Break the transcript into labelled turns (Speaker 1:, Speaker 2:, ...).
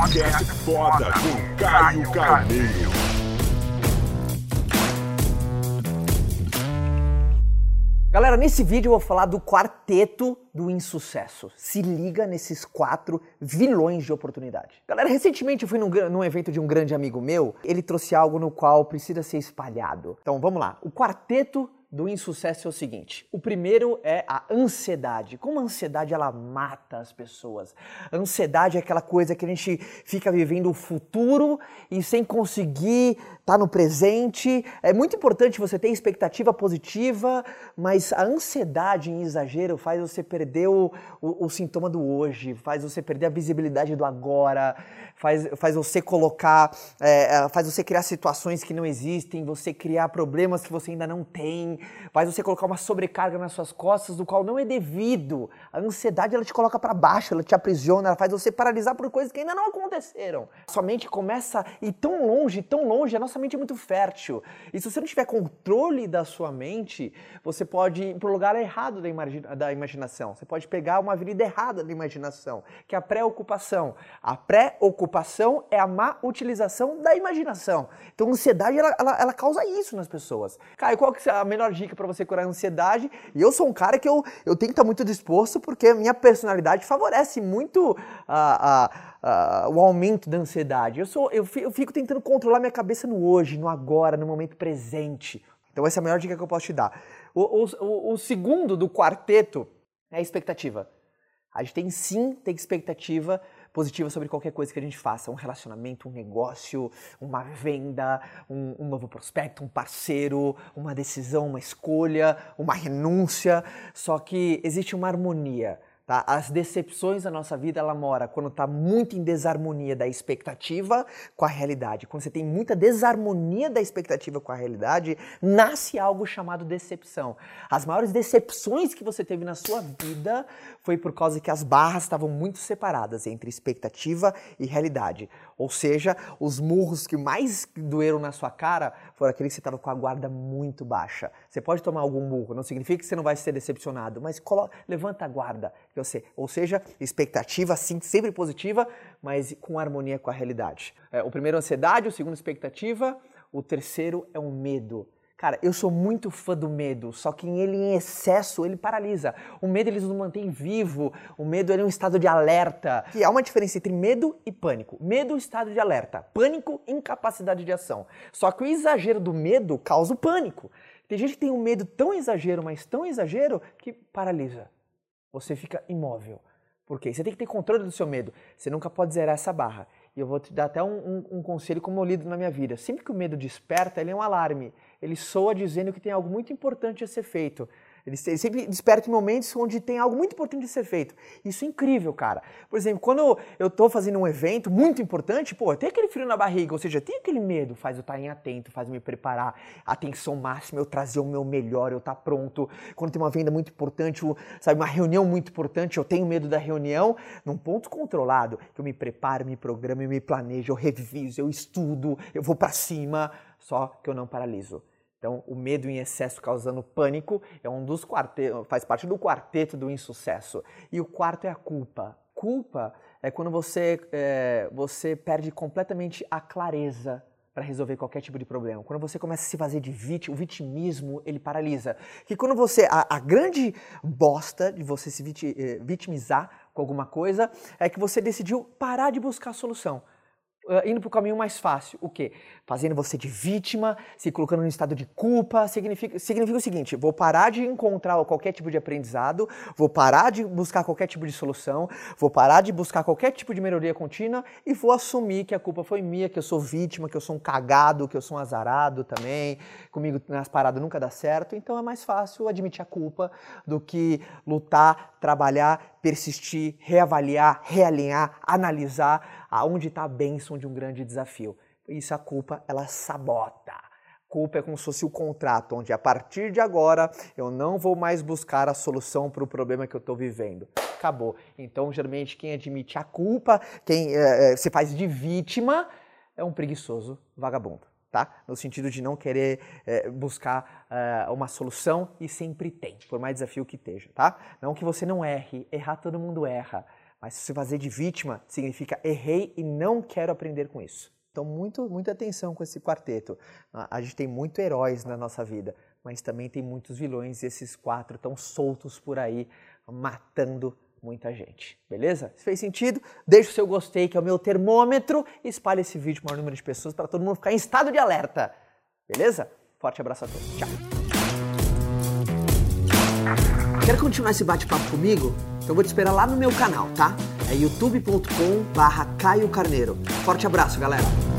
Speaker 1: Podcast Foda com Caio Carneiro.
Speaker 2: Galera, nesse vídeo eu vou falar do quarteto do insucesso. Se liga nesses quatro vilões de oportunidade. Galera, recentemente eu fui num, num, evento de um grande amigo meu. Ele trouxe algo no qual precisa ser espalhado. Então vamos lá. O quarteto do insucesso é o seguinte: o primeiro é a ansiedade. Como a ansiedade ela mata as pessoas. A ansiedade é aquela coisa que a gente fica vivendo o futuro e sem conseguir estar tá no presente. É muito importante você ter expectativa positiva, mas a ansiedade em exagero faz você perder o, o, o sintoma do hoje, faz você perder a visibilidade do agora, faz, faz você colocar, é, é faz você criar situações que não existem, você criar problemas que você ainda não tem faz você colocar uma sobrecarga nas suas costas do qual não é devido. A ansiedade ela te coloca para baixo, ela te aprisiona, ela faz você paralisar por coisas que ainda não aconteceram. Sua mente começa a ir tão longe, tão longe, a nossa mente é muito fértil. E se você não tiver controle da sua mente, você pode ir pro lugar errado da, imagina da imaginação. Você pode pegar uma avenida errada da imaginação, que é a pré-ocupação. A pré-ocupação é a má utilização da imaginação. Então a ansiedade ela, ela, ela causa isso nas pessoas. Caio, qual que é a melhor dica para você curar a ansiedade. E eu sou um cara que eu, eu tenho que estar tá muito disposto porque a minha personalidade favorece muito a, a, a, o aumento da ansiedade. Eu, sou, eu fico tentando controlar minha cabeça no hoje, no agora, no momento presente. Então essa é a melhor dica que eu posso te dar. O, o, o segundo do quarteto é a expectativa. A gente tem sim, tem expectativa positiva sobre qualquer coisa que a gente faça. Um relacionamento, um negócio, uma venda, um, um novo prospecto, um parceiro, uma decisão, uma escolha, uma renúncia. Só que existe uma harmonia Tá? As decepções da nossa vida, ela mora quando está muito em desarmonia da expectativa com a realidade. Quando você tem muita desarmonia da expectativa com a realidade, nasce algo chamado decepção. As maiores decepções que você teve na sua vida foi por causa que as barras estavam muito separadas entre expectativa e realidade. Ou seja, os murros que mais doeram na sua cara foram aqueles que você estava com a guarda muito baixa. Você pode tomar algum murro, não significa que você não vai ser decepcionado, mas coloca, levanta a guarda. Ou seja, expectativa sim, sempre positiva, mas com harmonia com a realidade. É, o primeiro, ansiedade, o segundo, expectativa, o terceiro é o medo. Cara, eu sou muito fã do medo, só que ele em excesso, ele paralisa. O medo ele nos mantém vivo, o medo ele é um estado de alerta. E há uma diferença entre medo e pânico. Medo, estado de alerta. Pânico, incapacidade de ação. Só que o exagero do medo causa o pânico. Tem gente que tem um medo tão exagero, mas tão exagero, que paralisa. Você fica imóvel. Por quê? Você tem que ter controle do seu medo. Você nunca pode zerar essa barra. E eu vou te dar até um, um, um, conselho como eu lido na minha vida. Sempre que o medo desperta, ele é um alarme. Ele soa dizendo que tem algo muito importante a ser feito. Ele sempre desperta em momentos onde tem algo muito importante de ser feito. Isso é incrível, cara. Por exemplo, quando eu estou fazendo um evento muito importante, pô, tem aquele frio na barriga, ou seja, tem aquele medo, faz eu estar em atento, faz eu me preparar, atenção máxima, eu trazer o meu melhor, eu estar tá pronto. Quando tem uma venda muito importante, sabe, uma reunião muito importante, eu tenho medo da reunião, num ponto controlado, eu me preparo, me programo, eu me planejo, eu reviso, eu estudo, eu vou para cima, só que eu não paraliso. Então, o medo em excesso causando pânico é um dos quartetos, faz parte do quarteto do insucesso. E o quarto é a culpa. Culpa é quando você, é, você perde completamente a clareza para resolver qualquer tipo de problema. Quando você começa a se fazer de vítima, o vitimismo ele paralisa. Que quando você a, a grande bosta de você se eh, vitimizar com alguma coisa é que você decidiu parar de buscar a solução. Uh, indo para o caminho mais fácil. O quê? Fazendo você de vítima, se colocando no estado de culpa, significa, significa o seguinte: vou parar de encontrar qualquer tipo de aprendizado, vou parar de buscar qualquer tipo de solução, vou parar de buscar qualquer tipo de melhoria contínua e vou assumir que a culpa foi minha, que eu sou vítima, que eu sou um cagado, que eu sou um azarado também, comigo nas paradas nunca dá certo. Então é mais fácil admitir a culpa do que lutar, trabalhar, persistir, reavaliar, realinhar, analisar aonde está a bênção de um grande desafio. Isso a culpa, ela sabota. Culpa é como se fosse o contrato, onde a partir de agora eu não vou mais buscar a solução para o problema que eu estou vivendo. Acabou. Então, geralmente, quem admite a culpa, quem é, se faz de vítima, é um preguiçoso vagabundo. Tá? No sentido de não querer é, buscar é, uma solução e sempre tem, por mais desafio que esteja, tá? Não que você não erre, errar todo mundo erra, Mas se você fazer de vítima, significa errei e não quero aprender com isso. Então, muito, muita atenção com esse quarteto. A gente tem muito heróis na nossa vida, mas também tem muitos vilões e esses quatro estão soltos por aí, matando muita gente. Beleza? Se fez sentido, deixa o seu gostei, que é o meu termômetro, e espalhe esse vídeo para o maior número de pessoas para todo mundo ficar em estado de alerta. Beleza? Forte abraço a todos. Tchau. Quer continuar esse bate-papo comigo? Então vou te esperar lá no meu canal, tá? É youtube.com barra Caio Carneiro. Forte abraço, galera!